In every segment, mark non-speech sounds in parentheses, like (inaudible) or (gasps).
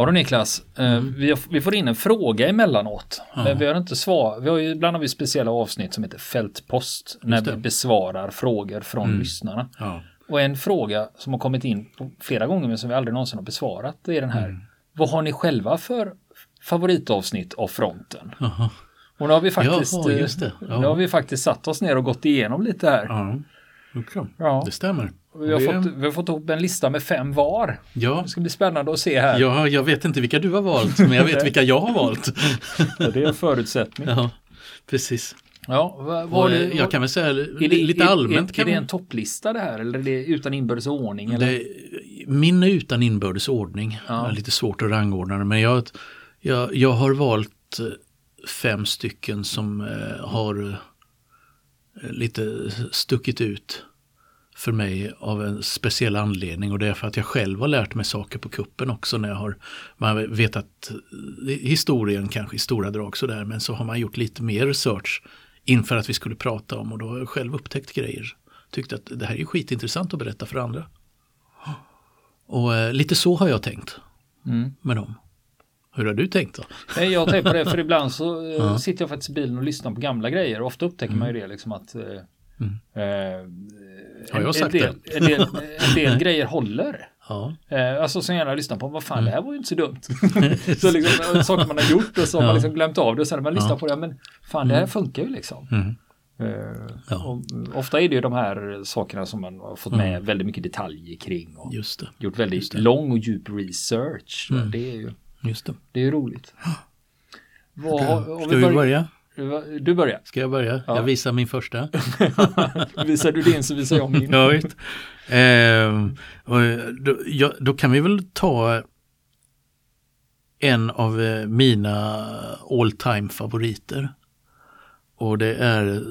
Ja då Niklas, eh, Mm. vi, vi får in en fråga emellanåt. Men vi har inte svar. Vi har ju, ibland har vi speciella avsnitt som heter Fältpost. När vi besvarar frågor från lyssnarna. Ja. Och en fråga som har kommit in flera gånger men som vi aldrig någonsin har besvarat. Det är den här. Mm. Vad har ni själva för favoritavsnitt av fronten? Jaha. Och nu har vi faktiskt, Jaha, eh. Ja. nu har vi faktiskt satt oss ner och gått igenom lite här. Ja. Okay. Ja. Det stämmer. Vi, har fått, vi har fått ihop en lista med fem var. Ja, Det ska bli spännande att se här. ja, jag vet inte vilka du har valt, men jag vet (laughs) vilka jag har valt. Det är en förutsättning. Ja, precis. Ja, vad, vad eh, jag kan väl säga det, lite är, allmänt. Är, kan är det en topplista det här eller är det utan inbördes ordning? Eller? Det, min är utan inbördes ordning. Ja. Det är lite svårt att rangordna det, men jag, jag, jag har valt eh, fem stycken som eh, har lite stuckit ut för mig av en speciell anledning och det är för att jag själv har lärt mig saker på kuppen också när jag har man vet att eh, historien kanske i stora drag sådär men så har man gjort lite mer research inför att vi skulle prata om och då har jag själv upptäckt grejer. Tyckte att det här är skitintressant att berätta för andra. Och eh, lite så har jag tänkt Mm. med dem. Hur har du tänkt då? Nej, jag tänker på det för ibland så eh, sitter jag faktiskt i bilen och lyssnar på gamla grejer och ofta upptäcker man ju det liksom att eh, Mm. Har jag en, sagt en, del, en, del, en (laughs) del grejer håller. Ja, Eh, alltså som gärna lyssnar på, vad fan Mm. det här var ju inte så dumt. (laughs) så liksom, eh, saker man har gjort och så har Ja. man liksom glömt av det och sen när man lyssnar Ja. på det, men fan det här funkar ju liksom. mm. Eh, Ja. ofta är det ju de här sakerna som man har fått med väldigt mycket detaljer kring och det. gjort väldigt det. lång och djup research. Mm. Det är ju Just det. det är roligt. Vad, Ska vi börja? Du börjar. Ska jag börja? Ja. Jag visar min första. (laughs) Visar du din så visar jag min. (laughs) Ja, visst. Och då, ja, då kan vi väl ta en av eh, mina all time favoriter. Och det är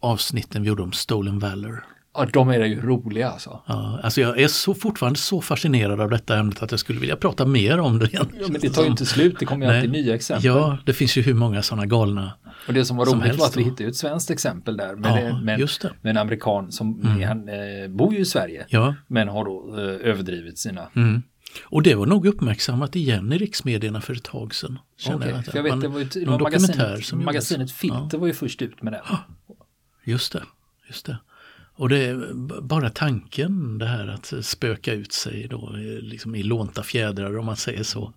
avsnitten vi gjorde om Stolen Valor. Ja, de är ju roliga alltså. Ja, alltså jag är så fortfarande så fascinerad av detta ämnet att jag skulle vilja prata mer om det. Igen. Ja, men det tar ju inte slut, det kommer ju alltid nya exempel. Ja, det finns ju hur många sådana galna. Och det som var som roligt helst var att vi hittade ett svenskt exempel där med, Ja, det- med, det. med en amerikan som han, eh, bor ju i Sverige Ja, men har då eh, överdrivit sina mm. Och det var nog uppmärksammat igen i riksmedierna för ett tag sedan. att för jag vet, man- det var ju det var magasinet, som magasinet Filter var ju först ut med det. (gasps) Just det, just det. Och det är bara tanken det här att spöka ut sig då liksom i lånta fjädrar om man säger så.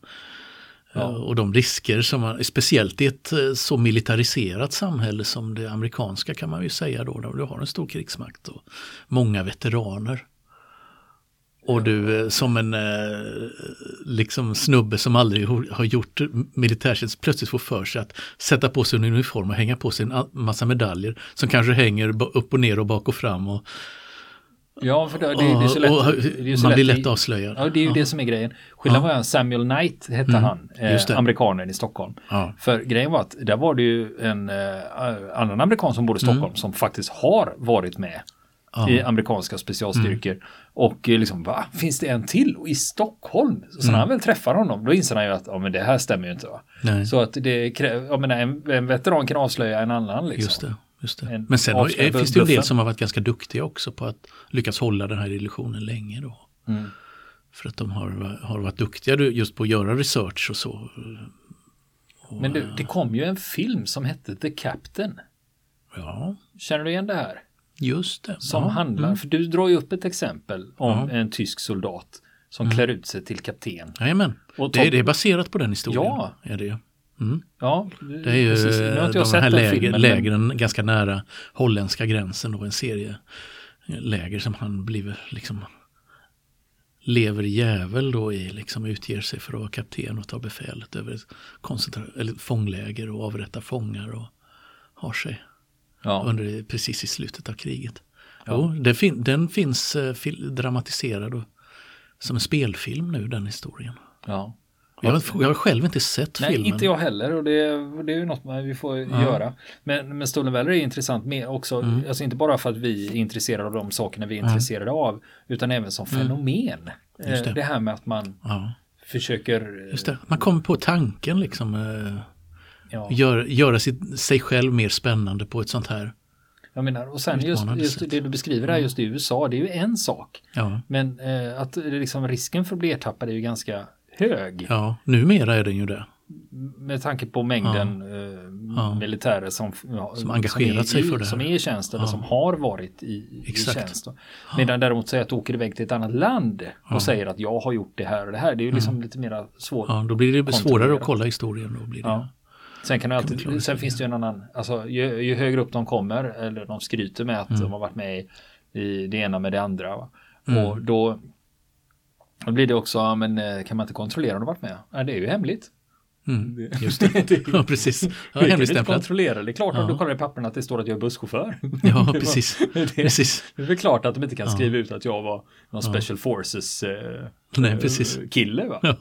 Ja. Eh, Och de risker som man, speciellt i ett eh, så militariserat samhälle som det amerikanska kan man ju säga då, där du har en stor krigsmakt och många veteraner. Och du eh, som en eh, liksom snubbe som aldrig har gjort militärtjänst plötsligt får för sig att sätta på sig en uniform och hänga på sig en massa medaljer som kanske hänger upp och ner och bak och fram. Och, Ja, för det, det, är så lätt. och, det är så man blir lätt avslöjad. Ja, det är ju det som är grejen. Skillnaden var ju Samuel Knight hette han, Mm. just eh, amerikanen i Stockholm. Ja. För grejen var att där var det ju en eh, annan amerikan som bodde i Stockholm som faktiskt har varit med Mm. Ja. i amerikanska specialstyrkor. Och eh, liksom, va, finns det en till? Och i Stockholm? Så Mm. när han väl träffar honom, då inser han ju att ja, men det här stämmer ju inte. Va? Nej. Så att det kräver, jag menar, en, en veteran kan avslöja en annan. Liksom. Just det. Just det. En Men sen har, avslöjad finns det ju en del som har varit ganska duktiga också på att lyckas hålla den här illusionen länge då. Mm. För att de har, har varit duktiga just på att göra research och så. Men det, det kom ju en film som hette The Captain. Ja, Känner du igen det här? Just det. Som ja. handlar, Mm. för du drar ju upp ett exempel om Ja. Mm. en tysk soldat som klär ut sig till kapten. Jajamän. Och Det, det är baserat på den historien. Ja. Är det. Mm. Ja, Det är ju precis. Nu har inte jag de sett här läger, filmen. men- lägren ganska nära holländska gränsen då, en serie läger som han blir liksom lever jävel då i, liksom utger sig för att vara kapten och ta befälet över ett koncentra- eller fångläger och avrätta fångar och har sig Ja, under, precis i slutet av kriget. Ja. Jo, det fin- den finns eh, dramatiserad och, som en spelfilm nu, den historien. ja. Jag har, jag har själv inte sett Nej, filmen. inte jag heller och det, det är ju något man, vi får göra. Men, men Stolen Valor är intressant med också, Mm. alltså inte bara för att vi är intresserade av de sakerna vi är intresserade av, utan även som fenomen. Mm. Just det. det. det här med att man Ja, försöker det. Man kommer på tanken liksom. Eh, Ja, gör, göra sitt, sig själv mer spännande på ett sånt här. jag menar, och sen just, just det du beskriver här just i USA, det är ju en sak. Ja, Men eh, att liksom risken för att bli ertappad är ju ganska hög. Ja, numera är den ju det. Med tanke på mängden eh, Ja. militärer som, Som engagerat är sig i, för det. Som är i tjänst eller som har varit i, Exakt. i tjänst. Medan däremot säga att du åker iväg till ett annat land och säger att jag har gjort det här och det här. Det är ju liksom lite mer svårt. Ja, då blir det svårare att kolla historien. Då blir det. Sen, kan alltid, sen finns det ju en annan, alltså ju, ju högre upp de kommer, eller de skryter med att Mm. de har varit med i, i det ena med det andra. Mm. Och då, då blir det också, men eh, kan man inte kontrollera om har varit med? Ja, det är ju hemligt. Mm, just det. (laughs) Ja, precis. Ja, det kan inte kontrollera. Det är klart Ja. du kollar i papperna att det står att jag är busschaufför. (laughs) Ja, (laughs) precis. det, precis. det är väl klart att de inte kan Ja. skriva ut att jag var någon special forces eh, Nej, precis. eh, kille. Va? Ja,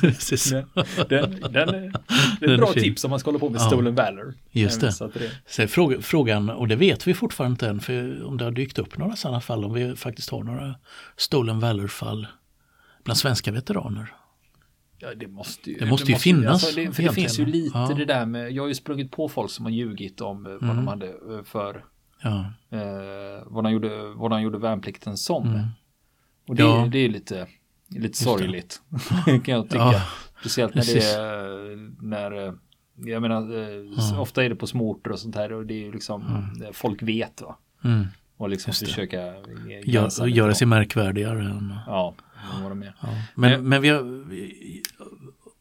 precis. Den, den, den, är- det är Den är ett bra fin. tips om man ska hålla på med Ja. stolen valor. Just det. Så att det. Så är fråga- frågan, och det vet vi fortfarande inte än, för om det har dykt upp några sådana fall, om vi faktiskt har några stolen valor-fall bland svenska veteraner. Ja, det måste ju, Det måste ju finnas, Alltså, det, för det finns ju lite Ja. det där med, jag har ju sprungit på folk som har ljugit om eh, vad Mm. de hade eh, för, Ja, eh, vad, de gjorde, vad de gjorde värnplikten som. Mm. Och det, Ja. det är lite, lite det. sorgligt, (laughs) kan jag tycka. Speciellt när det är, när, eh, jag menar, ofta är det på små orter och sånt här och det är ju liksom, eh, folk vet va. mm. Och liksom det. försöka Gör, det göra sig märkvärdigare. Än, Ja, vad de är. ja. Men, Men- men vi har, vi-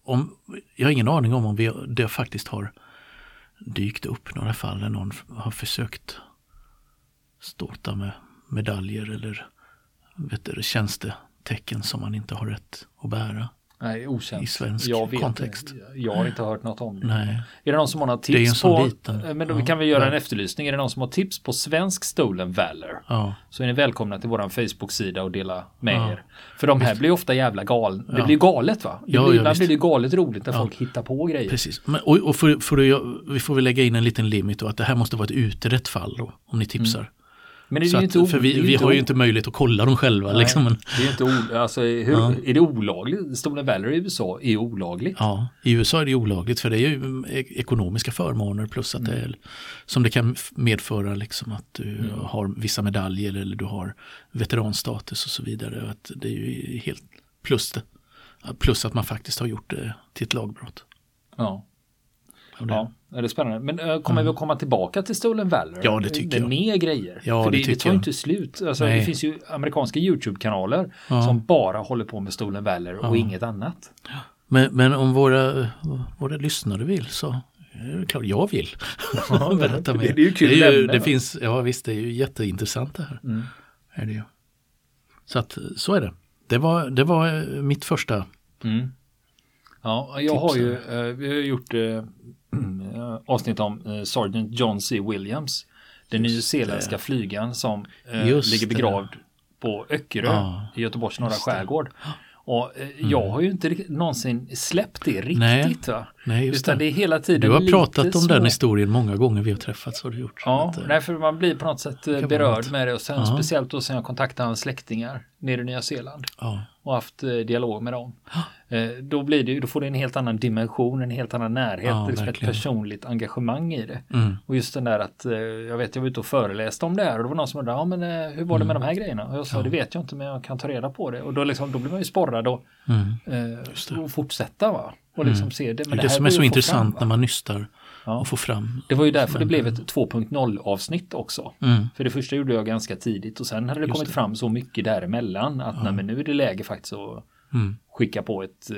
om, jag har ingen aning om om vi, det faktiskt har dykt upp några fall där någon har försökt ståta med medaljer eller vet du, tjänstetecken som man inte har rätt att bära. Nej, okänt. I svensk jag kontext. Jag har inte hört något om det. Nej, Är det någon som har några Det är en tips sån på, liten- Eh, men då ja, kan vi göra en nej. efterlysning. Är det någon som har tips på svensk stolen valor? ja, Så är ni välkomna till våran Facebook-sida och dela med Ja. er. För de här blir ofta jävla galna. Det blir galet va? Det blir, ibland visst. blir det galet roligt när folk hittar på grejer. precis. Men, och och för, för jag- vi får väl lägga in en liten limit och att det här måste vara ett utrett fall då, om ni tipsar. Men det är ju att, inte för det vi, vi har ju inte möjlighet att kolla dem själva. Nej, Liksom, Det är inte alltså, hur, Ja. Är det olagligt? Stolen valor i USA är olagligt. ja, I USA är det olagligt för det är ju e- ekonomiska förmåner plus att det är som det kan medföra liksom att du har vissa medaljer eller du har veteranstatus och så vidare. Att det är ju helt plus det. Plus att man faktiskt har gjort det till ett lagbrott. Ja. Och det- Ja, det är spännande. Men äh, kommer vi att komma tillbaka till Stolen Valor? Ja, det tycker Med jag. mer grejer? Ja, För det det, det tycker tar ju jag. inte slut. Alltså, Nej. det finns ju amerikanska YouTube-kanaler Ja. som bara håller på med Stolen Valor och Ja. inget annat. Men, men om våra, våra lyssnare vill så är det klart jag vill (laughs) berätta det- mer. det är ju kul det, är ju, det finns, Ja visst, det är ju jätteintressant det här. Mm. Är det ju. Så att så är det. Det var, det var eh, mitt första. Mm. Ja, jag har Tips ju, eh, vi har gjort eh, avsnitt om eh, Sergeant John C. Williams. Den nyzeeländska flygaren som eh, ligger det. begravd på Öckerö Ja, i Göteborgs norra det. skärgård. Och eh, jag har ju inte någonsin släppt det riktigt. Nej, va? Nej, just Utan det det. är hela tiden Du har pratat om små... den historien många gånger vi har träffats. Har du gjort. Ja, Att, eh, nej, för man blir på något sätt eh, berörd med det och sen Ja. speciellt då sen jag kontaktade hans släktingar nere i Nya Zeeland ja, och haft eh, dialog med dem. (gasps) Då blir det då får det en helt annan dimension, en helt annan närhet, Ja, liksom ett personligt engagemang i det. mm, Och just den där att, jag vet jag var ute och föreläste om det här och det var någon som undrade, ja men hur var det med de här grejerna? Och jag sa, Mm. Ja. det vet jag inte men jag kan ta reda på det. Och då, liksom, då blir man ju sporrad och, mm. och fortsätta va. Och liksom se det. Det Men det, här som är så intressant fram, när man nystar Ja. och får fram. Det var ju därför det Men- blev ett 2.0 avsnitt också. Mm, För det första gjorde jag ganska tidigt och sen hade det Just kommit det. fram så mycket däremellan att nej, men nu är det läge faktiskt att mm, skicka på ett eh,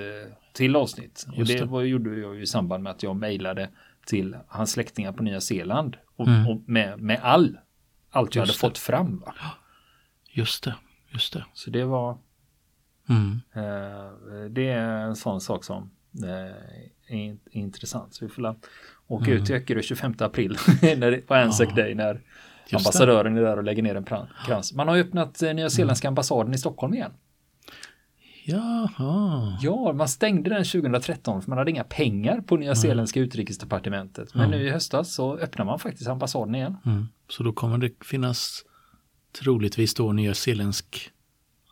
till avsnitt. Och Just det, det. Var, gjorde jag ju i samband med att jag mejlade till hans släktingar på Nya Zeeland och, Mm. och med, med all, allt jag hade Just det. fått fram. Va? just det, just det. Så det var, Mm, eh, det är en sån sak som är in, intressant. Så vi får åka Mm. ut till Öckerö 25 april (laughs) när på Anzac Day när ambassadören är där och lägger ner en krans. Man har ju öppnat eh, Nya Mm. Zeeländska ambassaden i Stockholm igen. Jaha. Ja, man stängde den 2013 för man hade inga pengar på Nya Zeeländska utrikesdepartementet. Men nu i höstas så öppnar man faktiskt ambassaden igen. Mm. Så då kommer det finnas troligtvis då nya zeeländsk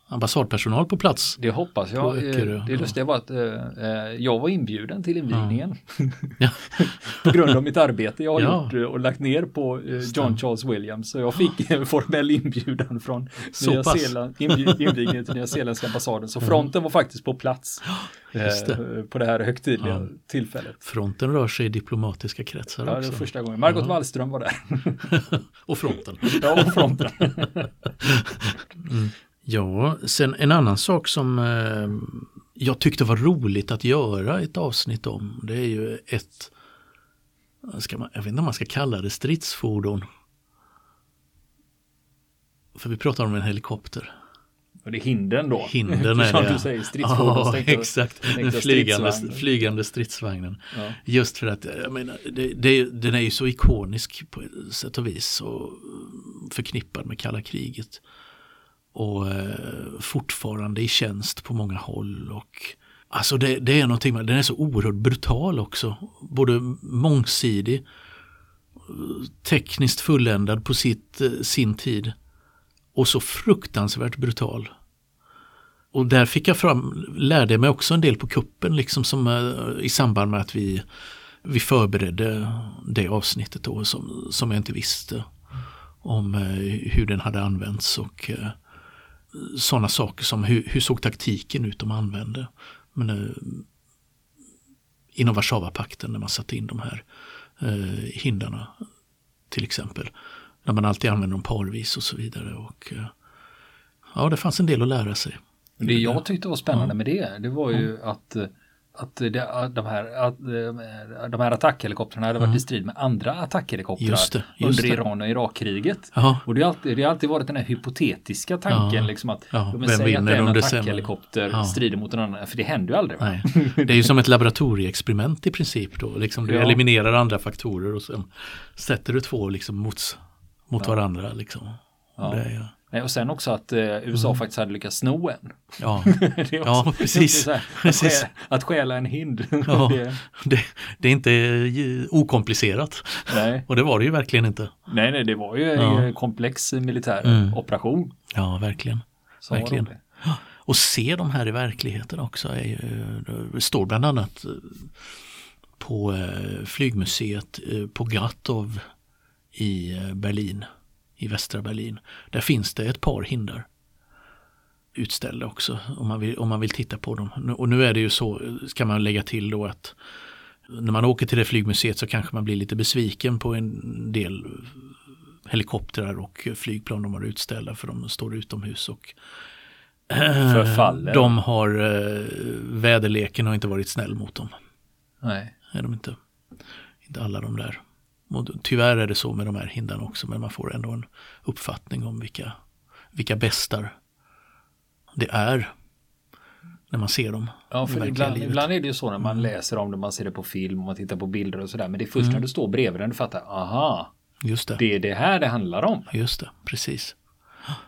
ambassadpersonal på plats. Det hoppas jag. Eh, Det lustiga var att eh, eh, jag var inbjuden till invigningen. Ja. (laughs) på grund av mitt arbete jag har Ja. gjort eh, och lagt ner på eh, John. Charles Williams. Så jag fick en formell inbjudan från Så Nya. Zeeland, invigningen till Nya Zeeländska ambassaden. Så fronten var faktiskt på plats (gasps) eh, på det här högtidliga Ja. tillfället. Fronten rör sig i diplomatiska kretsar Ja, också. första gången. Margot. Wallström var där. (laughs) Och fronten. (laughs) ja, och fronten. Ja, sen en annan sak som eh, jag tyckte var roligt att göra ett avsnitt om. Det är ju ett, ska man, jag vet inte om man ska kalla det stridsfordon. För vi pratar om en helikopter. Och det är hinden då. Hinden (laughs) är det. du säger stridsfordon. Ja, exakt. Den flygande, flygande stridsvagnen. Ja. Just för att jag menar, det, det, den är ju så ikonisk på sätt och vis och förknippad med kalla kriget. Och eh, fortfarande i tjänst på många håll. Och, alltså det, det är någonting, med- den är så oerhört brutal också. Både mångsidig, tekniskt fulländad på sitt, eh, sin tid och så fruktansvärt brutal. Och där fick jag fram, lärde jag mig också en del på kuppen liksom som eh, i samband med att vi, vi förberedde det avsnittet då som, som jag inte visste om hur den hade använts och eh, sådana saker som hur, hur såg taktiken ut de använde. Men, eh, inom Warszawapakten när man satte in de här eh, hindarna till exempel. När man alltid använder dem parvis och så vidare. Och, eh, ja, det fanns en del att lära sig. Det jag tyckte var spännande med det, det var ju att, att, det, att, de här, att eh, de här attackhelikoptrarna hade varit i strid med andra attackhelikoptrar Just det, just under. Iran och Irakkriget. Ja. Och det har, alltid, det har alltid varit den här hypotetiska tanken, Ja. liksom att Ja, ja, men vem säg att en attackhelikopter Ja. strider mot en annan, för det händer ju aldrig. Det är ju som ett laboratorieexperiment i princip då. Liksom du Ja. eliminerar andra faktorer och sen sätter du två liksom mot, mot varandra. Liksom. Ja. Det är, och sen också att eh, USA faktiskt hade lyckats sno en. ja. (laughs) Det är också- Ja, precis. så här, Precis. Att, stjäla, att stjäla en hind. (laughs) Ja. det, det, är inte eh, okomplicerat. nej. Och det var det ju verkligen inte. nej, nej, det var ju Ja. en komplex militär Mm. operation. Ja, verkligen. var Verkligen. Och se de här i verkligheten också. Är ju, det står bland annat eh, på eh, flygmuseet eh, på Gratov i eh, Berlin, i västra Berlin. Där finns det ett par hindar utställda också om man vill, om man vill titta på dem. Och nu är det ju så, ska man lägga till då att när man åker till det flygmuseet så kanske man blir lite besviken på en del helikoptrar och flygplan de har utställda för de står utomhus och eh, Förfaller. de har eh, väderleken har inte varit snäll mot dem. Nej. Är de inte. Inte alla de där. Och tyvärr är det så med de här hindarna också men man får ändå en uppfattning om vilka, vilka bästar det är när man ser dem. Ja, för ibland, ibland är det ju så när man Mm. läser om det, man ser det på film och man tittar på bilder och sådär. Men det är först när du står bredvid den du fattar, aha, Just det. det är det här det handlar om. Just det, precis.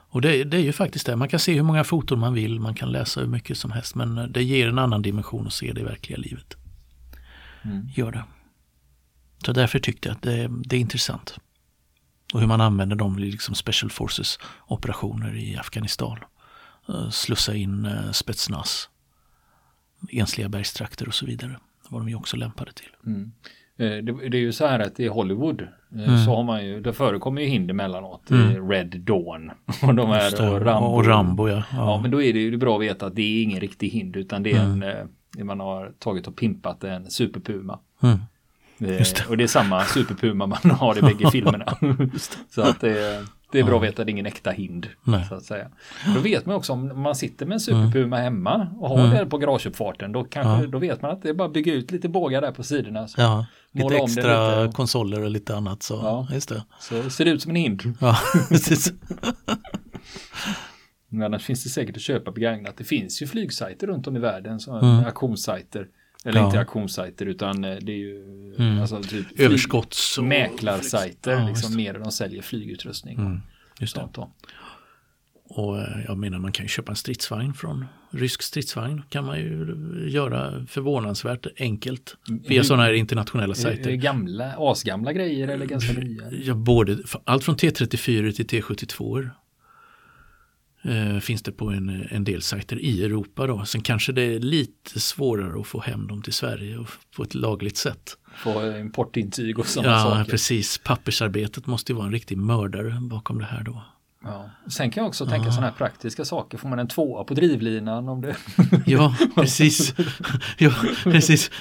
Och det, det är ju faktiskt det. Man kan se hur många foton man vill, man kan läsa hur mycket som helst. Men det ger en annan dimension att se det i verkliga livet. Mm. Gör det. Så därför tyckte jag att det, det är intressant. Och hur man använder dem i liksom Special Forces operationer i Afghanistan. Eh, Slussa in eh, Spetsnaz, ensliga bergstrakter och så vidare. Det var de ju också lämpade till. Mm. Eh, Det, det är ju så här att i Hollywood Mm. så har man ju, det förekommer ju hinder emellanåt. Mm. Red Dawn (laughs) och de här och Rambo. Och Rambo ja. Ja. ja. men då är det ju bra att veta att det är ingen riktig hind utan det är Mm. en, man har tagit och pimpat en superpuma. Mm. Just det. Och det är samma superpuma man (laughs) har i bägge filmerna. så att det, det är bra att veta det är ingen äkta hind. Nej. Så att säga. Då vet man också om man sitter med en superpuma hemma och har Mm. det på garageuppfarten. Då, kanske, Ja. då vet man att det är bara att bygga ut lite bågar där på sidorna. Så, Ja, lite extra lite. konsoler och lite annat. Så, Ja. just det. så ser det ut som en hind. Ja, (laughs) precis. Men annars finns det säkert att köpa begagnat. Det finns ju flygsajter runt om i världen, Mm. auktionssajter. Eller Ja. inte auktionssajter utan eh, det är ju Mm. alltså, typ flyg- Överskotts... och- mäklarsajter, Ja, liksom mer än de säljer flygutrustning. Mm, just det. Då. Och eh, jag menar man kan ju köpa en stridsvagn från rysk stridsvagn. kan man ju göra förvånansvärt enkelt via Hur- sådana här internationella det sajter. gamla, asgamla grejer eller ganska nya? Ja, både, allt från T34 till T72. Eh, finns det på en, en del sajter i Europa då. Sen kanske det är lite svårare att få hem dem till Sverige och på ett lagligt sätt. Få importintyg och sådana Ja, saker. precis. Pappersarbetet måste ju vara en riktig mördare bakom det här då. Ja. Sen kan jag också tänka sådana här praktiska saker. Får man en tvåa på drivlinan om det... (laughs) Ja, precis. (laughs) ja, precis.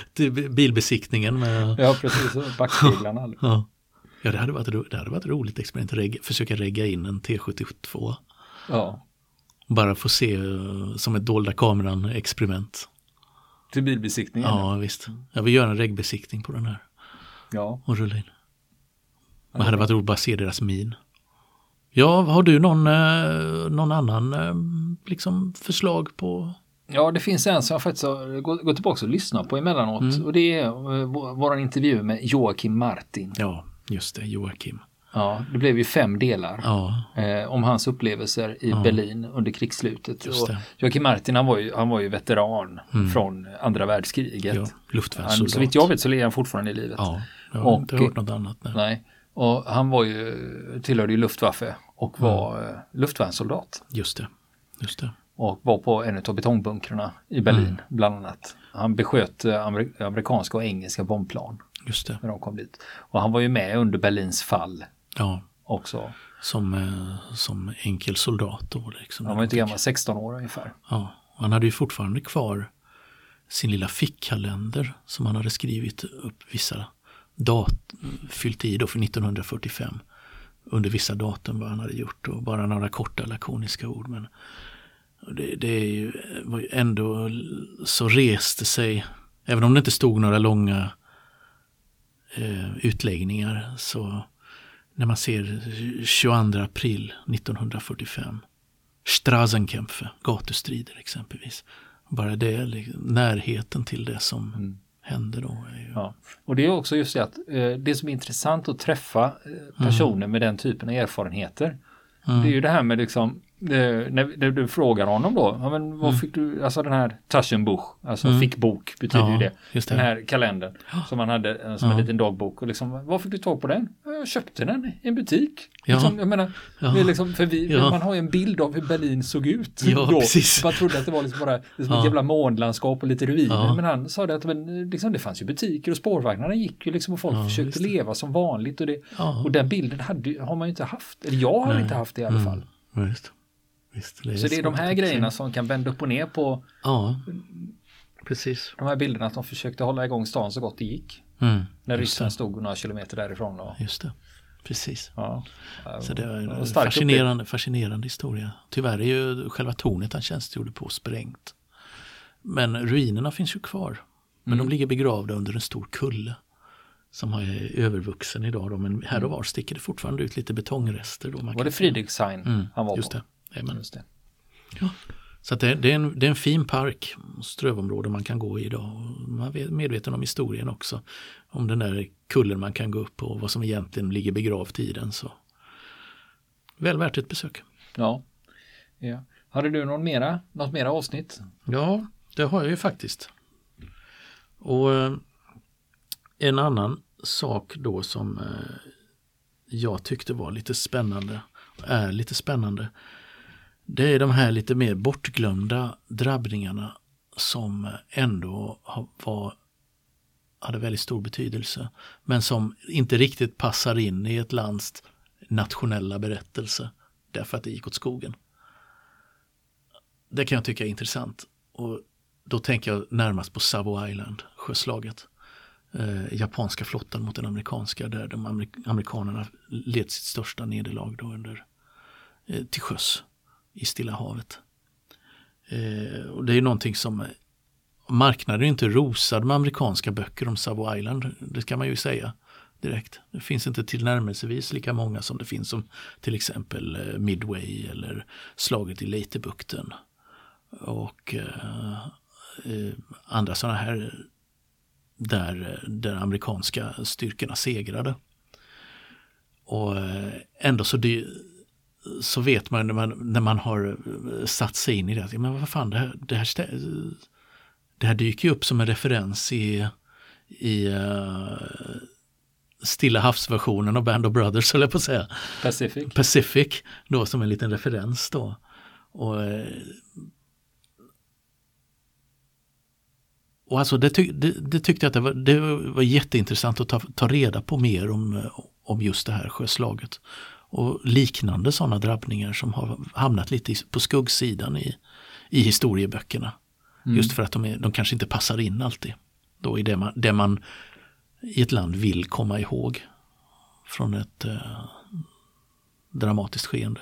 Bilbesiktningen med... ja, precis. Backspeglarna. (laughs) Ja, ja det, hade varit, det hade varit ett roligt experiment. Reg, försöka regga in en T72. Ja, Bara få se eh, som ett dolda kameran-experiment. till bilbesiktningen. Ja, visst. Jag vill göra en regbesiktning på den här ja. och rulla in. Det hade varit roligt att bara se deras min. Ja, har du någon, eh, någon annan eh, liksom förslag på? Ja, det finns en som jag faktiskt har gått tillbaka och lyssnat på emellanåt. Mm. Och det är vår intervju med Joakim Martin. Ja, just det, Joakim. Ja, det blev ju fem delar. Ja, Eh, om hans upplevelser i Berlin under krigsslutet. Mm. Joakim Martin han var ju, han var ju veteran från andra världskriget. ja luftvärnssoldat. så vitt jag vet så lever han fortfarande i livet. Ja, jag har Och- inte hört något annat. Nej. Nej. Och han var ju, tillhörde ju Luftwaffe Mm. och var eh, luftvärnssoldat. Just det, just det. Och var på en av betongbunkrarna i Berlin Mm. bland annat. Han besköt eh, amer- amerikanska och engelska bombplan Just det. när de kom dit. Och han var ju med under Berlins fall Ja, också. som, eh, som enkel soldat då. Liksom. Han var inte gammal, 16 år ungefär. Ja, han hade ju fortfarande kvar sin lilla fickkalender som han hade skrivit upp vissa dat fyllt i då för 1945 under vissa datum vad han hade gjort och bara några korta lakoniska ord. Men det, det är ju, var ju ändå så reste sig, även om det inte stod några långa eh, utläggningar så när man ser 22 april 1945 Straßenkämpfe, gatustrider exempelvis. Bara det, liksom, närheten till det som hände då. Är ju, Ja. Och det är också just det att eh, det som är intressant att träffa eh, personer med den typen av erfarenheter. Mm. Det är ju det här med liksom eh, när, när du frågar honom då, ja, men vad fick du, alltså den här Taschenbuch, alltså fickbok betyder Mm. Ja, ju det. just det. Den här kalendern som han hade eh, som en liten dagbok och liksom, vad fick du tag på den? Ja, Jag köpte den i en butik. Ja. Liksom, jag menar, Ja. liksom, för vi, Ja. man har ju en bild av hur Berlin såg ut Ja, då. precis. Man trodde att det var liksom bara liksom Ja. ett jävla månlandskap och lite ruiner. Ja. Men han sa det att men, liksom, det fanns ju butiker och spårvagnarna gick ju liksom och folk Ja, försökte just leva som vanligt. Och, det, Ja. och den bilden hade, har man ju inte haft. Eller jag har Nej. inte haft det i alla fall. Mm, visst. Det Så det är de här grejerna som kan vända upp och ner på Ja, precis. de här bilderna att de försökte hålla igång stan så gott det gick. Mm, När ryssen det. stod några kilometer därifrån. Och, Just det, precis. ja. Så det är en fascinerande, fascinerande historia. Tyvärr är ju själva tornet han tjänstgjorde på sprängt. Men ruinerna finns ju kvar. Men Mm. de ligger begravda under en stor kulle. Som är övervuxen idag då, men här och var sticker det fortfarande ut lite betongrester. Då Var det. Friedrichshain Mm, han var just på? det. Jajamän. Just det. Så att det, det, är en, det är en fin park, strövområde man kan gå i idag. Man är medveten om historien också. Om den där kullen man kan gå upp på och vad som egentligen ligger begravt i den. Så. Väl värt ett besök. Ja. ja. Hade du någon mera, något mera avsnitt? Ja, det har jag ju faktiskt. Och eh, en annan sak då som eh, jag tyckte var lite spännande, är lite spännande, det är de här lite mer bortglömda drabbningarna som ändå var, hade väldigt stor betydelse, men som inte riktigt passar in i ett lands nationella berättelse därför att det gick åt skogen. Det kan jag tycka är intressant. Och då tänker jag närmast på Savo Island, sjöslaget. Eh, japanska flottan mot den amerikanska där de amerik- amerikanerna led sitt största nederlag då under, eh, till sjöss i Stilla havet. Eh, och det är ju någonting som marknaden är inte rosad med amerikanska böcker om Savo Island, det kan man ju säga direkt. Det finns inte tillnärmelsevis lika många som det finns som till exempel eh, Midway eller slaget i Leitebukten och eh, eh, andra sådana här där, eh, där amerikanska styrkorna segrade. Och eh, ändå så, det, så vet man när, man när man har eh, satt sig in i det, men vad fan det här, det här, det här dyker ju upp som en referens i, i uh, Stilla havsversionen av Band of Brothers, eller på att säga. Pacific? Pacific då som en liten referens då. Och, eh, och alltså det, tyck, det, det, tyckte jag att det var, det var jätteintressant att ta, ta reda på mer om, om just det här sjöslaget. Och liknande sådana drabbningar som har hamnat lite på skuggsidan i, i historieböckerna. Mm. Just för att de, är, de kanske inte passar in alltid. Då i det man, det man i ett land vill komma ihåg från ett eh, dramatiskt skeende.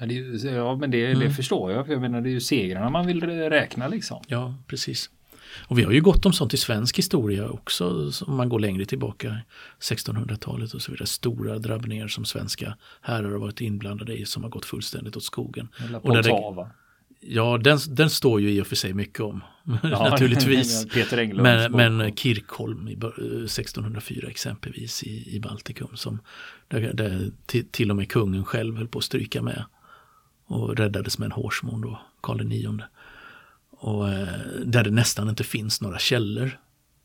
Ja, det, ja men det, mm. det förstår jag. För jag menar det är ju segrarna man vill räkna liksom. Ja, precis. Och vi har ju gott om sånt i svensk historia också, om man går längre tillbaka, 1600-talet och så vidare. Stora drabbningar som svenska herrar har varit inblandade i som har gått fullständigt åt skogen. Eller Poltava. Ja, den, den står ju i och för sig mycket om, (laughs) ja, (laughs) naturligtvis. Men, men Kirkholm i 1604 exempelvis i, i Baltikum, som, där, där till, till, och med kungen själv höll på att stryka med och räddades med en hårsmån då, Karl IX. Och eh, där det nästan inte finns några källor.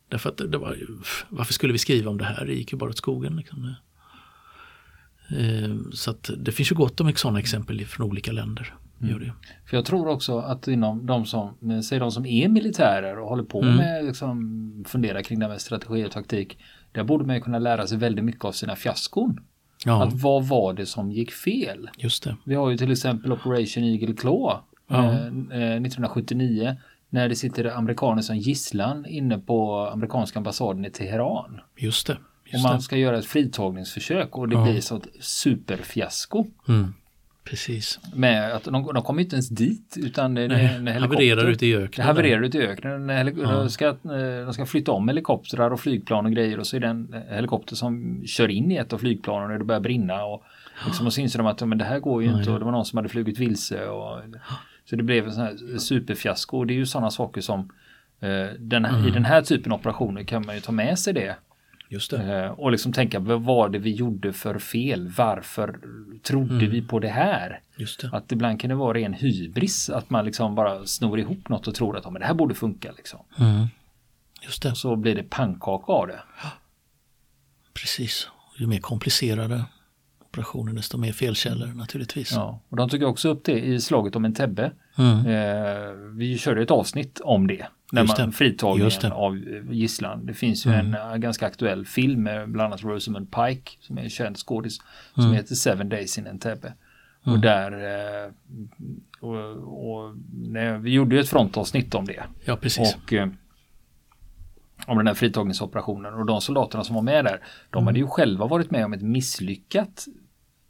Därför att det, var ju, varför skulle vi skriva om det här? Det gick ju bara åt skogen. Liksom. Eh, så att det finns ju gott om sådana exempel från olika länder. Det. För jag tror också att inom de som, säg de som är militärer och håller på mm. med liksom fundera kring det här med strategi och taktik. Där borde man kunna lära sig väldigt mycket av sina fiaskon. Ja. Att vad var det som gick fel? Just det. Vi har ju till exempel Operation Eagle Claw ja. eh, 1979 eh, när det sitter amerikaner som gisslan inne på amerikanska ambassaden i Teheran. Just det. Just och man ska göra ett fritagningsförsök och det ja. blir sånt superfiasko. Mm. Precis. Med att de, de kommer inte ens dit utan det Nej, havererar ute i öknen. Det havererar ute i öknen. Ja. De, ska, de ska flytta om helikoptrar och flygplan och grejer och så är det en helikopter som kör in i ett av flygplanen och det börjar brinna. Och, liksom, och så inser de att men det här går ju inte och det var någon som hade flugit vilse. Och, så det blev en sån här superfiasko och det är ju sådana saker som eh, den, mm. i den här typen av operationer kan man ju ta med sig det Just det. Eh, och liksom tänka vad var det vi gjorde för fel? Varför trodde mm. vi på det här? Just det. Att ibland kan det vara ren hybris att man liksom bara snor ihop något och tror att men det här borde funka. Liksom. Mm. Just det. Och så blir det pannkaka av det. Precis. Ju mer komplicerade operationer desto mer felkällor naturligtvis. Ja, och de tog också upp det i slaget om en Tebbe. Mm. Eh, vi körde ett avsnitt om det. När man, fritagningen av gisslan. Det finns ju mm. en uh, ganska aktuell film med bland annat Rosamund Pike som är en känd skådis som mm. heter Seven Days in Entebbe. Och mm. där uh, och, och nej, vi gjorde ju ett frontavsnitt om det. Ja, precis. Och uh, om den här fritagningsoperationen och de soldaterna som var med där, de mm. hade ju själva varit med om ett misslyckat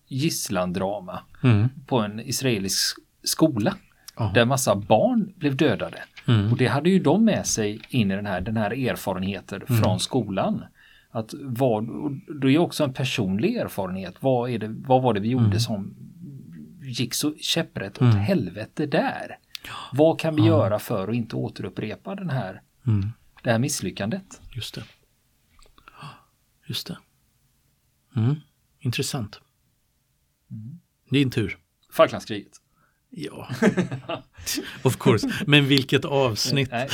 gisslandrama mm. på en israelisk skola. Aha. Där massa barn blev dödade. Mm. Och det hade ju de med sig in i den här, den här erfarenheten mm. från skolan. Att vad, det är också en personlig erfarenhet. Vad, är det, vad var det vi gjorde mm. som gick så käpprätt åt mm. helvete där? Vad kan vi göra för att inte återupprepa den här, mm. Det här misslyckandet? Just det. Just det. Mm. Intressant. Mm. Din tur. Falklandskriget. Ja, (laughs) of course. Men vilket avsnitt? Nej,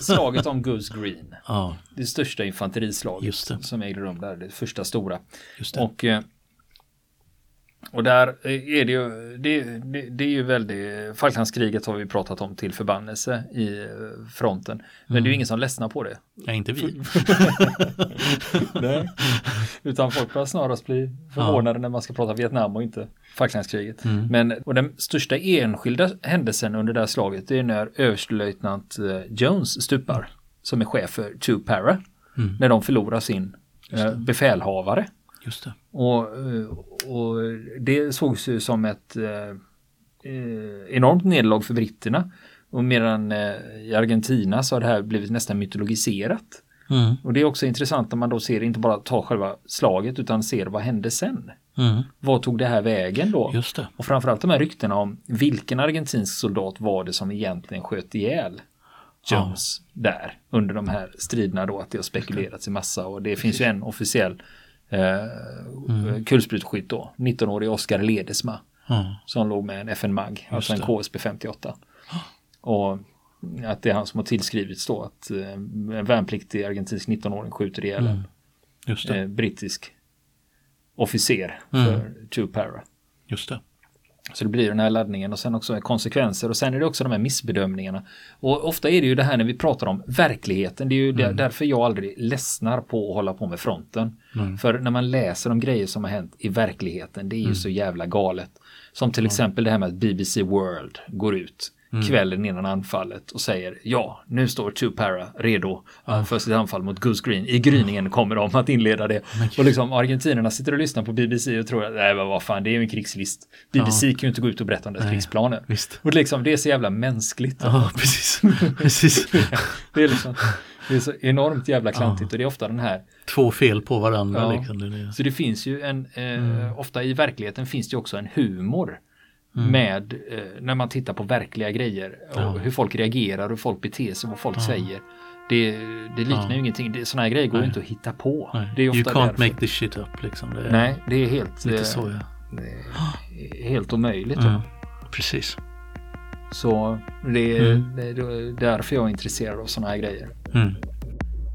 slaget om Goose Green. Ja. Det största infanterislaget som ägde rum där, det första stora. Just det. Och eh, och där är det ju, det, det, det är ju väldigt, Falklandskriget har vi pratat om till förbannelse i eh, fronten. Men mm. det är ju mm. ingen som ledsnar på det. Nej, inte vi. (laughs) Nej. (laughs) Utan folk börjar snarast bli förvånade ja. när man ska prata Vietnam och inte Falklandskriget. Mm. Men och den största enskilda händelsen under det här slaget det är när överstelöjtnant eh, Jones stupar. Som är chef för Two Para. Mm. När de förlorar sin eh, befälhavare. Just det. Och, eh, och det sågs ju som ett eh, eh, enormt nederlag för britterna. Och medan i Argentina så har det här blivit nästan mytologiserat. Mm. Och det är också intressant när man då ser, inte bara tar själva slaget utan ser vad hände sen. Mm. Vad tog det här vägen då? Just det. Och framförallt de här ryktena om vilken argentinsk soldat var det som egentligen sköt ihjäl Jones ja. där under de här striderna då att det har spekulerats i massa och det finns ju en officiell eh, mm. kulsprutskytt då, 19-årig Oskar Ledesma. Mm. Som låg med en FN-mag, alltså en KSB 58. (gasps) Och att det är han som har tillskrivits då att eh, en värnpliktig argentinsk 19-åring skjuter ihjäl en mm. eh, brittisk officer mm. för Two Para. Just det. Så det blir den här laddningen och sen också konsekvenser och sen är det också de här missbedömningarna. Och ofta är det ju det här när vi pratar om verkligheten. Det är ju mm. därför jag aldrig ledsnar på att hålla på med fronten. Mm. För när man läser om grejer som har hänt i verkligheten, det är ju mm. så jävla galet. Som till exempel det här med att BBC World går ut mm. kvällen innan anfallet och säger ja, nu står Tupara redo ja. för sitt anfall mot Goose Green. I gryningen kommer de att inleda det. Och liksom argentinerna sitter och lyssnar på BBC och tror att nej, vad fan, det är ju en krigslist. BBC kan ju inte gå ut och berätta om deras krigsplaner. Visst. Och liksom, det är så jävla mänskligt. Ja, (laughs) precis. precis. (laughs) det, är liksom, det är så enormt jävla klantigt och det är ofta den här Två fel på varandra. Ja. Liksom. Så det finns ju en, eh, mm. ofta i verkligheten finns det också en humor Mm. med eh, när man tittar på verkliga grejer och ja. hur folk reagerar, hur folk beter sig, vad folk ja. säger. Det, det liknar ja. ju ingenting. Sådana här grejer går ju inte att hitta på. Det är ofta you can't därför. make this shit up liksom. Det är, Nej, det är helt, lite så, ja. det helt omöjligt. Mm. Precis. Så det är, mm. det är därför jag är intresserad av sådana här grejer. Mm.